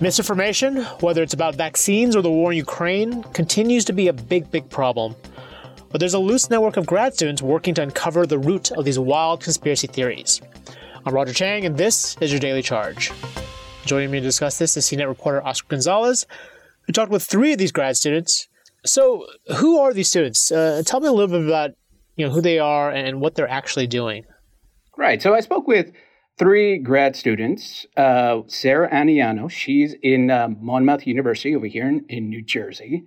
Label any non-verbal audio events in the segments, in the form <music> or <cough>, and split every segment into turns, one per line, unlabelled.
Misinformation, whether it's about vaccines or the war in Ukraine, continues to be a big, big problem. But there's a loose network of grad students working to uncover the root of these wild conspiracy theories. I'm Roger Cheng, and this is your Daily Charge. Joining me to discuss this is CNET reporter Oscar Gonzalez, who talked with three of these grad students. So, who are these students? Uh, tell me a little bit about you know who they are and what they're actually doing.
Right. So I spoke with three grad students. Uh, Sarah Aniano, she's in uh, Monmouth University over here in, in New Jersey.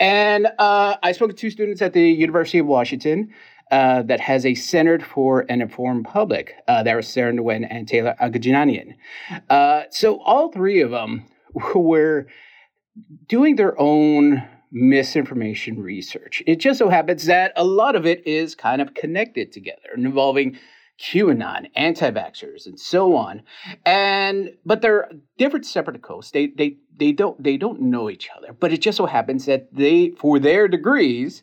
And uh, I spoke to two students at the University of Washington uh, that has a Center for an Informed Public. Uh, that was Sarah Nguyen and Taylor Agajanian. Uh, so all three of them <laughs> were doing their own misinformation research. It just so happens that a lot of it is kind of connected together, involving QAnon, anti-vaxxers, and so on. And but they're different separate coasts. They they they don't they don't know each other. But it just so happens that they, for their degrees,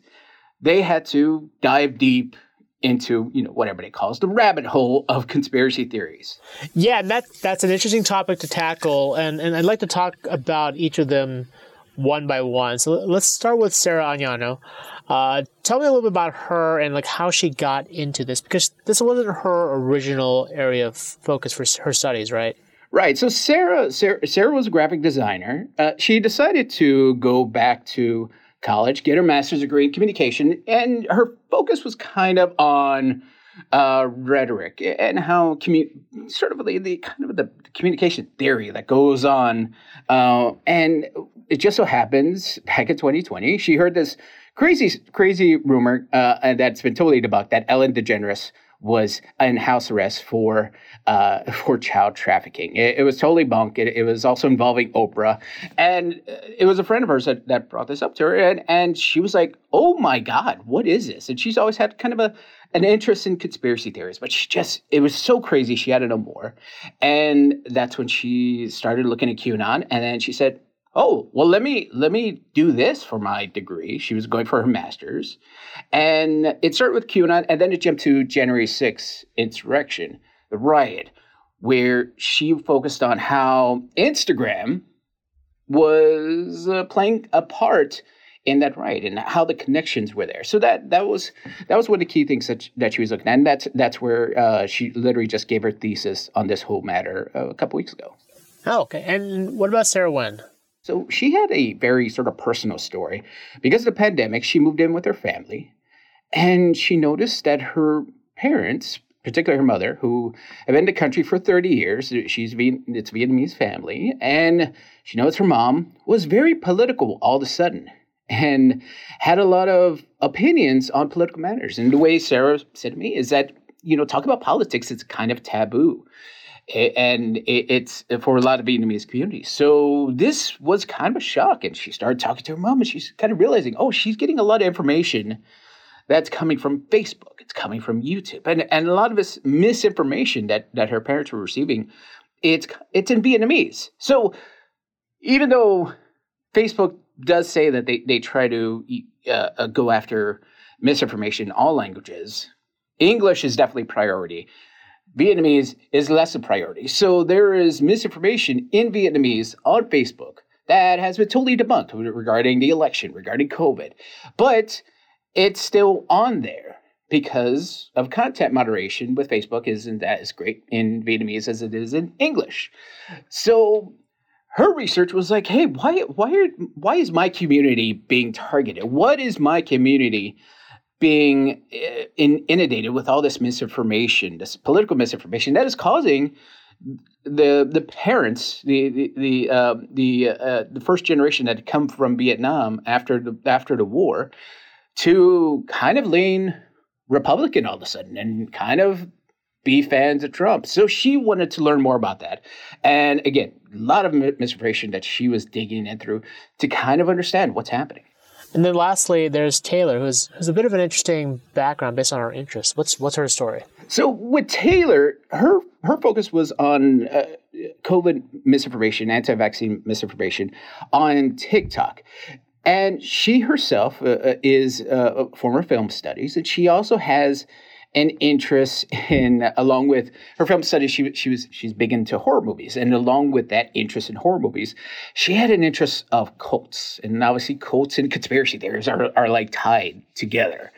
they had to dive deep into you know what everybody calls the rabbit hole of conspiracy theories.
Yeah, that that's an interesting topic to tackle, and and I'd like to talk about each of them one by one. So let's start with Sarah Aniano. Uh, tell me a little bit about her and like how she got into this because this wasn't her original area of focus for her studies, right?
Right. So Sarah, Sarah, Sarah was a graphic designer. Uh, she decided to go back to college, get her master's degree in communication, and her focus was kind of on uh, rhetoric and how commu- sort of the, the kind of the communication theory that goes on. Uh, and it just so happens back in 2020, she heard this crazy, crazy rumor uh, that's been totally debunked that Ellen DeGeneres was in house arrest for uh, <laughs> for child trafficking. It, it was totally bunk. It, it, was also involving Oprah, and uh, it was a friend of hers that, that brought this up to her, and and she was like, "Oh my God, what is this?" And she's always had kind of a an interest in conspiracy theories, but she just it was so crazy she had to know more, and that's when she started looking at QAnon, and then she said, oh well let me let me do this for my degree. She was going for her master's. And it started with qanon and then it jumped to january 6th insurrection the riot where she focused on how instagram was uh, playing a part in that riot and how the connections were there. So that that was that was one of the key things that, that she was looking at. And that's that's where uh, she literally just gave her thesis on this whole matter uh, a couple weeks ago.
Oh, okay. And what about Sarah Nguyen?
So she had a very sort of personal story. Because of the pandemic, she moved in with her family and she noticed that her parents, particularly her mother, who had been in the country for 30 years, she's it's Vietnamese family, and she knows her mom was very political all of a sudden and had a lot of opinions on political matters. And the way Sarah said to me is that, you know, talk about politics, it's kind of taboo and it's for a lot of Vietnamese communities. So this was kind of a shock, and she started talking to her mom, and she's kind of realizing, oh, she's getting a lot of information that's coming from Facebook, it's coming from YouTube, and and a lot of this misinformation that that her parents were receiving, it's it's in Vietnamese. So even though Facebook does say that they they try to uh, uh go after misinformation in all languages, English is definitely priority. Vietnamese is less a priority. So there is misinformation in Vietnamese on Facebook that has been totally debunked regarding the election, regarding COVID. But it's still on there because of content moderation with Facebook isn't that as great in Vietnamese as it is in English. So her research was like, hey, why why are, why is my community being targeted? What is my community being eh, in, inundated with all this misinformation, this political misinformation that is causing the the parents, the the the uh, the, uh, the first generation that had come from Vietnam after the after the war, to kind of lean Republican all of a sudden and kind of be fans of Trump. So she wanted to learn more about that. And again, a lot of misinformation that she was digging in through to kind of understand what's happening.
And then lastly, there's Taylor, who's, who's a bit of an interesting background based on her interests. What's what's her story?
So with Taylor, her her focus was on uh, COVID misinformation, anti-vaccine misinformation on TikTok. And she herself uh, uh is uh, a former film studies, and she also has an interest in, along with her film studies, she, she was she's big into horror movies, and along with that interest in horror movies, she had an interest of cults, and obviously cults and conspiracy theories are are like tied together.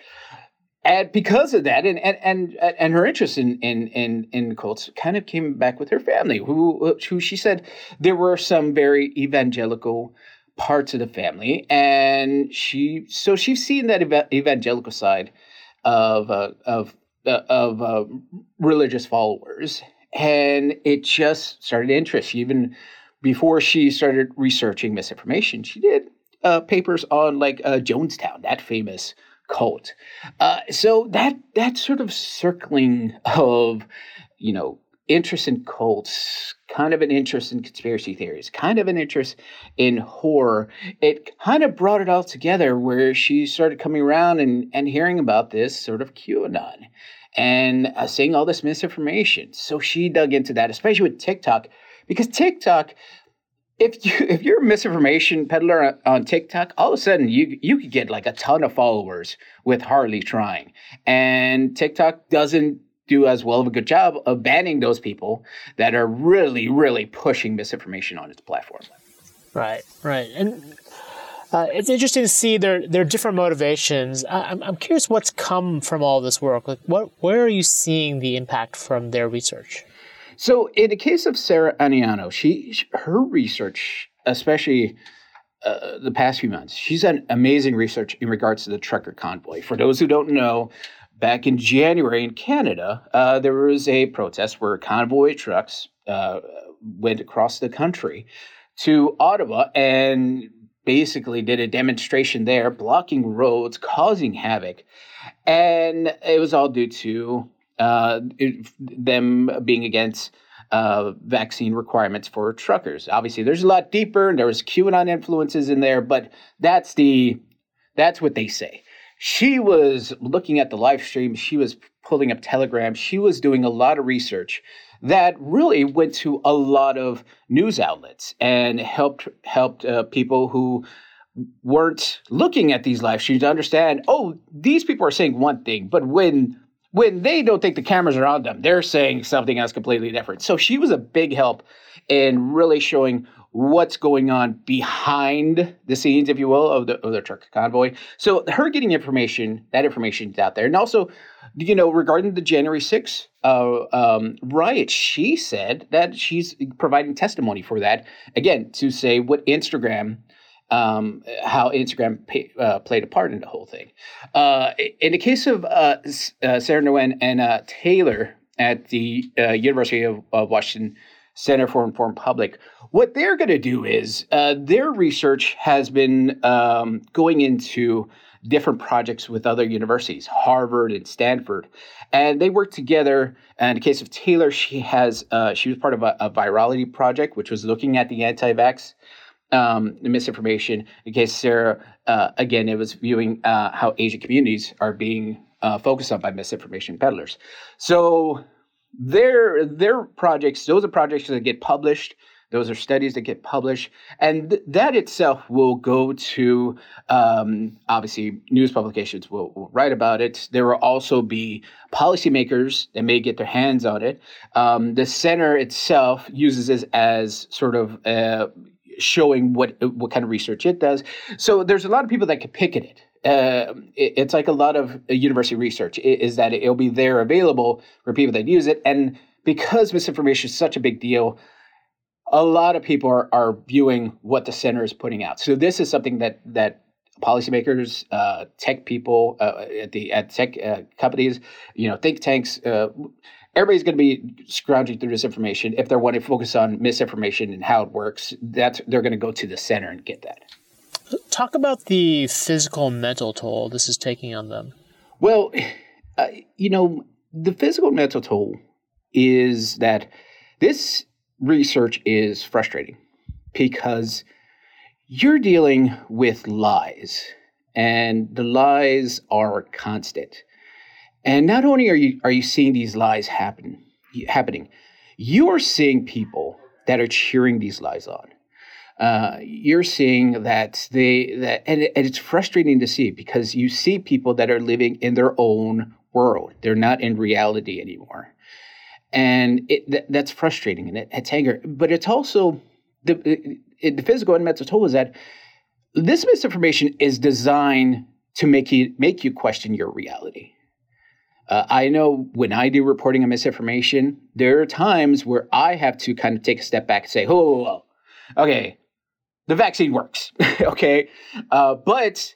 And because of that, and and and, and her interest in, in in in cults kind of came back with her family, who who she said there were some very evangelical parts of the family, and she so she's seen that evangelical side of uh, of of uh, religious followers, and it just started to interest. Even before she started researching misinformation, she did uh, papers on like uh, Jonestown, that famous cult. Uh, so that that sort of circling of you know interest in cults, kind of an interest in conspiracy theories, kind of an interest in horror. It kind of brought it all together where she started coming around and, and hearing about this sort of QAnon and uh, seeing all this misinformation. So she dug into that, especially with TikTok, because TikTok. If you <laughs> if you're a misinformation peddler on, on TikTok, all of a sudden you you could get like a ton of followers with hardly trying, and TikTok doesn't do as well of a good job of banning those people that are really, really pushing misinformation on its platform.
Right, right. And uh, it's interesting to see their their different motivations. I, am I'm curious what's come from all this work. Like, what where are you seeing the impact from their research?
So, in the case of Sarah Aniano, she her research, especially uh, the past few months, she's done amazing research in regards to the trucker convoy. For those who don't know, back in January in Canada, uh, there was a protest where convoy trucks uh, went across the country to Ottawa and basically did a demonstration there, blocking roads, causing havoc. And it was all due to uh, it, them being against uh, vaccine requirements for truckers. Obviously, there's a lot deeper, and there was QAnon influences in there, but that's the that's what they say she was looking at the live stream, she was pulling up Telegram, she was doing a lot of research that really went to a lot of news outlets and helped helped uh, people who weren't looking at these live streams to understand oh these people are saying one thing but when when they don't think the cameras are on them they're saying something else completely different. So she was a big help in really showing what's going on behind the scenes, if you will, of the, of the truck convoy. So her getting information, that information is out there. And also, you know, regarding the January 6th uh, um, riot, she said that she's providing testimony for that, again, to say what Instagram um, how Instagram pay, uh, played a part in the whole thing. Uh, in the case of uh, uh Sarah Nguyen and uh, Taylor at the uh, University of Washington Center for Informed Public. What they're going to do is uh, their research has been um, going into different projects with other universities, Harvard and Stanford, and they work together. And in the case of Taylor, she has uh, she was part of a, a, virality project, which was looking at the anti-vax um, misinformation. In case Sarah, uh, again, it was viewing uh, how Asian communities are being uh, focused on by misinformation peddlers. So their their projects those are projects that get published. Those are studies that get published. And th- that itself will go to um, obviously news publications will, will, write about it. There will also be policymakers that may get their hands on it. Um, the center itself uses this as sort of uh, showing what what kind of research it does. So there's a lot of people that can pick at it uh, it, it's like a lot of university research is that it'll be there available for people that use it. And because misinformation is such a big deal, a lot of people are, are viewing what the center is putting out. So this is something that that policymakers, uh, tech people uh, at the at tech uh, companies, you know, think tanks. Uh, everybody's going to be scrounging through this information. If they want to focus on misinformation and how it works, that's they're going to go to the center and get that.
Talk about the physical and mental toll this is taking on them.
Well, uh, you know, the physical and mental toll is that this research is frustrating because you're dealing with lies, and the lies are constant. And not only are you are you seeing these lies happen happening, you are seeing people that are cheering these lies on. Uh, you're seeing that they that and, it, and it's frustrating to see because you see people that are living in their own world. They're not in reality anymore, and it, th- that's frustrating and it, it's anger. But it's also the it, the physical and mental toll is that this misinformation is designed to make you make you question your reality. Uh, I know when I do reporting on misinformation, there are times where I have to kind of take a step back and say, "Oh, okay, the vaccine works, <laughs> okay," uh, but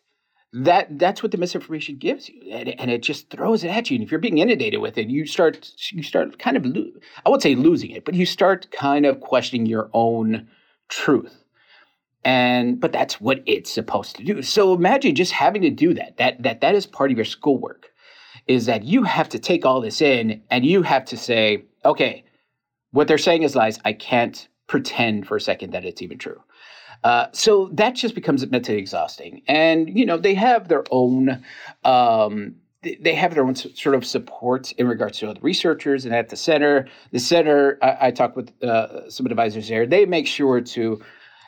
that that's what the misinformation gives you, and, and, it just throws it at you. And if you're being inundated with it, you start you start kind of lo- I would say losing it, but you start kind of questioning your own truth. And but that's what it's supposed to do. So imagine just having to do that. That that that is part of your schoolwork is that you have to take all this in and you have to say, okay, what they're saying is lies. I can't pretend for a second that it's even true. Uh, so that just becomes mentally exhausting. And, you know, they have their own. Um, they have their own sort of support in regards to other researchers and at the center the center i, I talk with uh, some advisors there they make sure to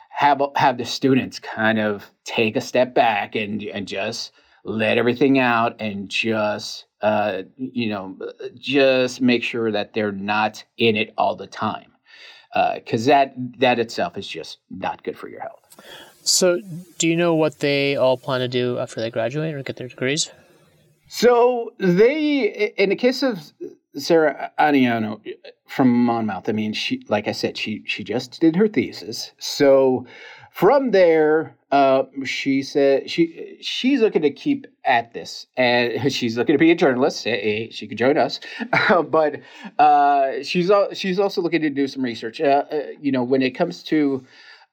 have have the students kind of take a step back and and just let everything out and just uh, you know just make sure that they're not in it all the time because uh, that that itself is just not good for your health.
So do you know what they all plan to do after they graduate or get their degrees?
So they in the case of sarah aniano from monmouth i mean she like i said she she just did her thesis. So from there, uh, she said she she's looking to keep at this, and <laughs> she's looking to be a journalist. Hey, she could join us, <laughs> but uh, she's she's also looking to do some research. Uh, uh, you know, when it comes to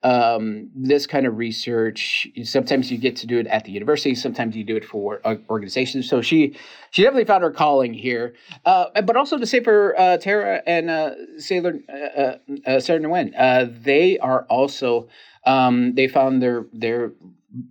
um, this kind of research, sometimes you get to do it at the university. Sometimes you do it for organizations. So she she definitely found her calling here. Uh, but also to say for uh, Tara and uh, Sailor Sarah Nguyen, they are also um, they found their their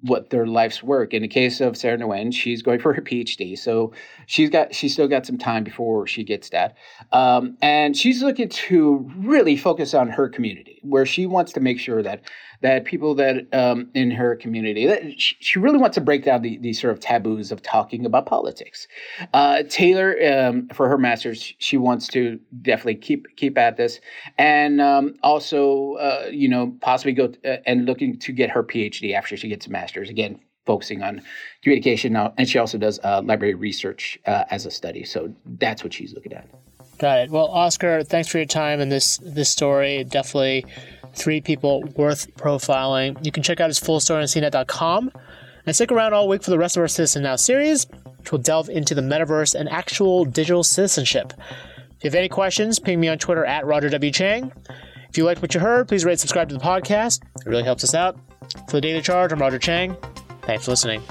what their life's work. In the case of Sarah Nguyen, she's going for her PhD, so she's got she's still got some time before she gets that, um, and she's looking to really focus on her community, where she wants to make sure that that people that um, in her community that she, she, really wants to break down the, these sort of taboos of talking about politics. Uh, Taylor, um, for her master's, she wants to definitely keep keep at this, and um, also uh, you know possibly go t- uh, and looking to get her PhD after she gets a master's again. Focusing on communication, now, and she also does uh, library research uh, as a study. So that's what she's looking at.
Got it. Well, Oscar, thanks for your time and this this story. Definitely three people worth profiling. You can check out his full story on cnet.com. And stick around all week for the rest of our Citizen Now series, which will delve into the metaverse and actual digital citizenship. If you have any questions, ping me on Twitter at Roger W. Cheng. If you liked what you heard, please rate subscribe to the podcast. It really helps us out. For the Daily Charge, I'm Roger Cheng. Thanks for listening.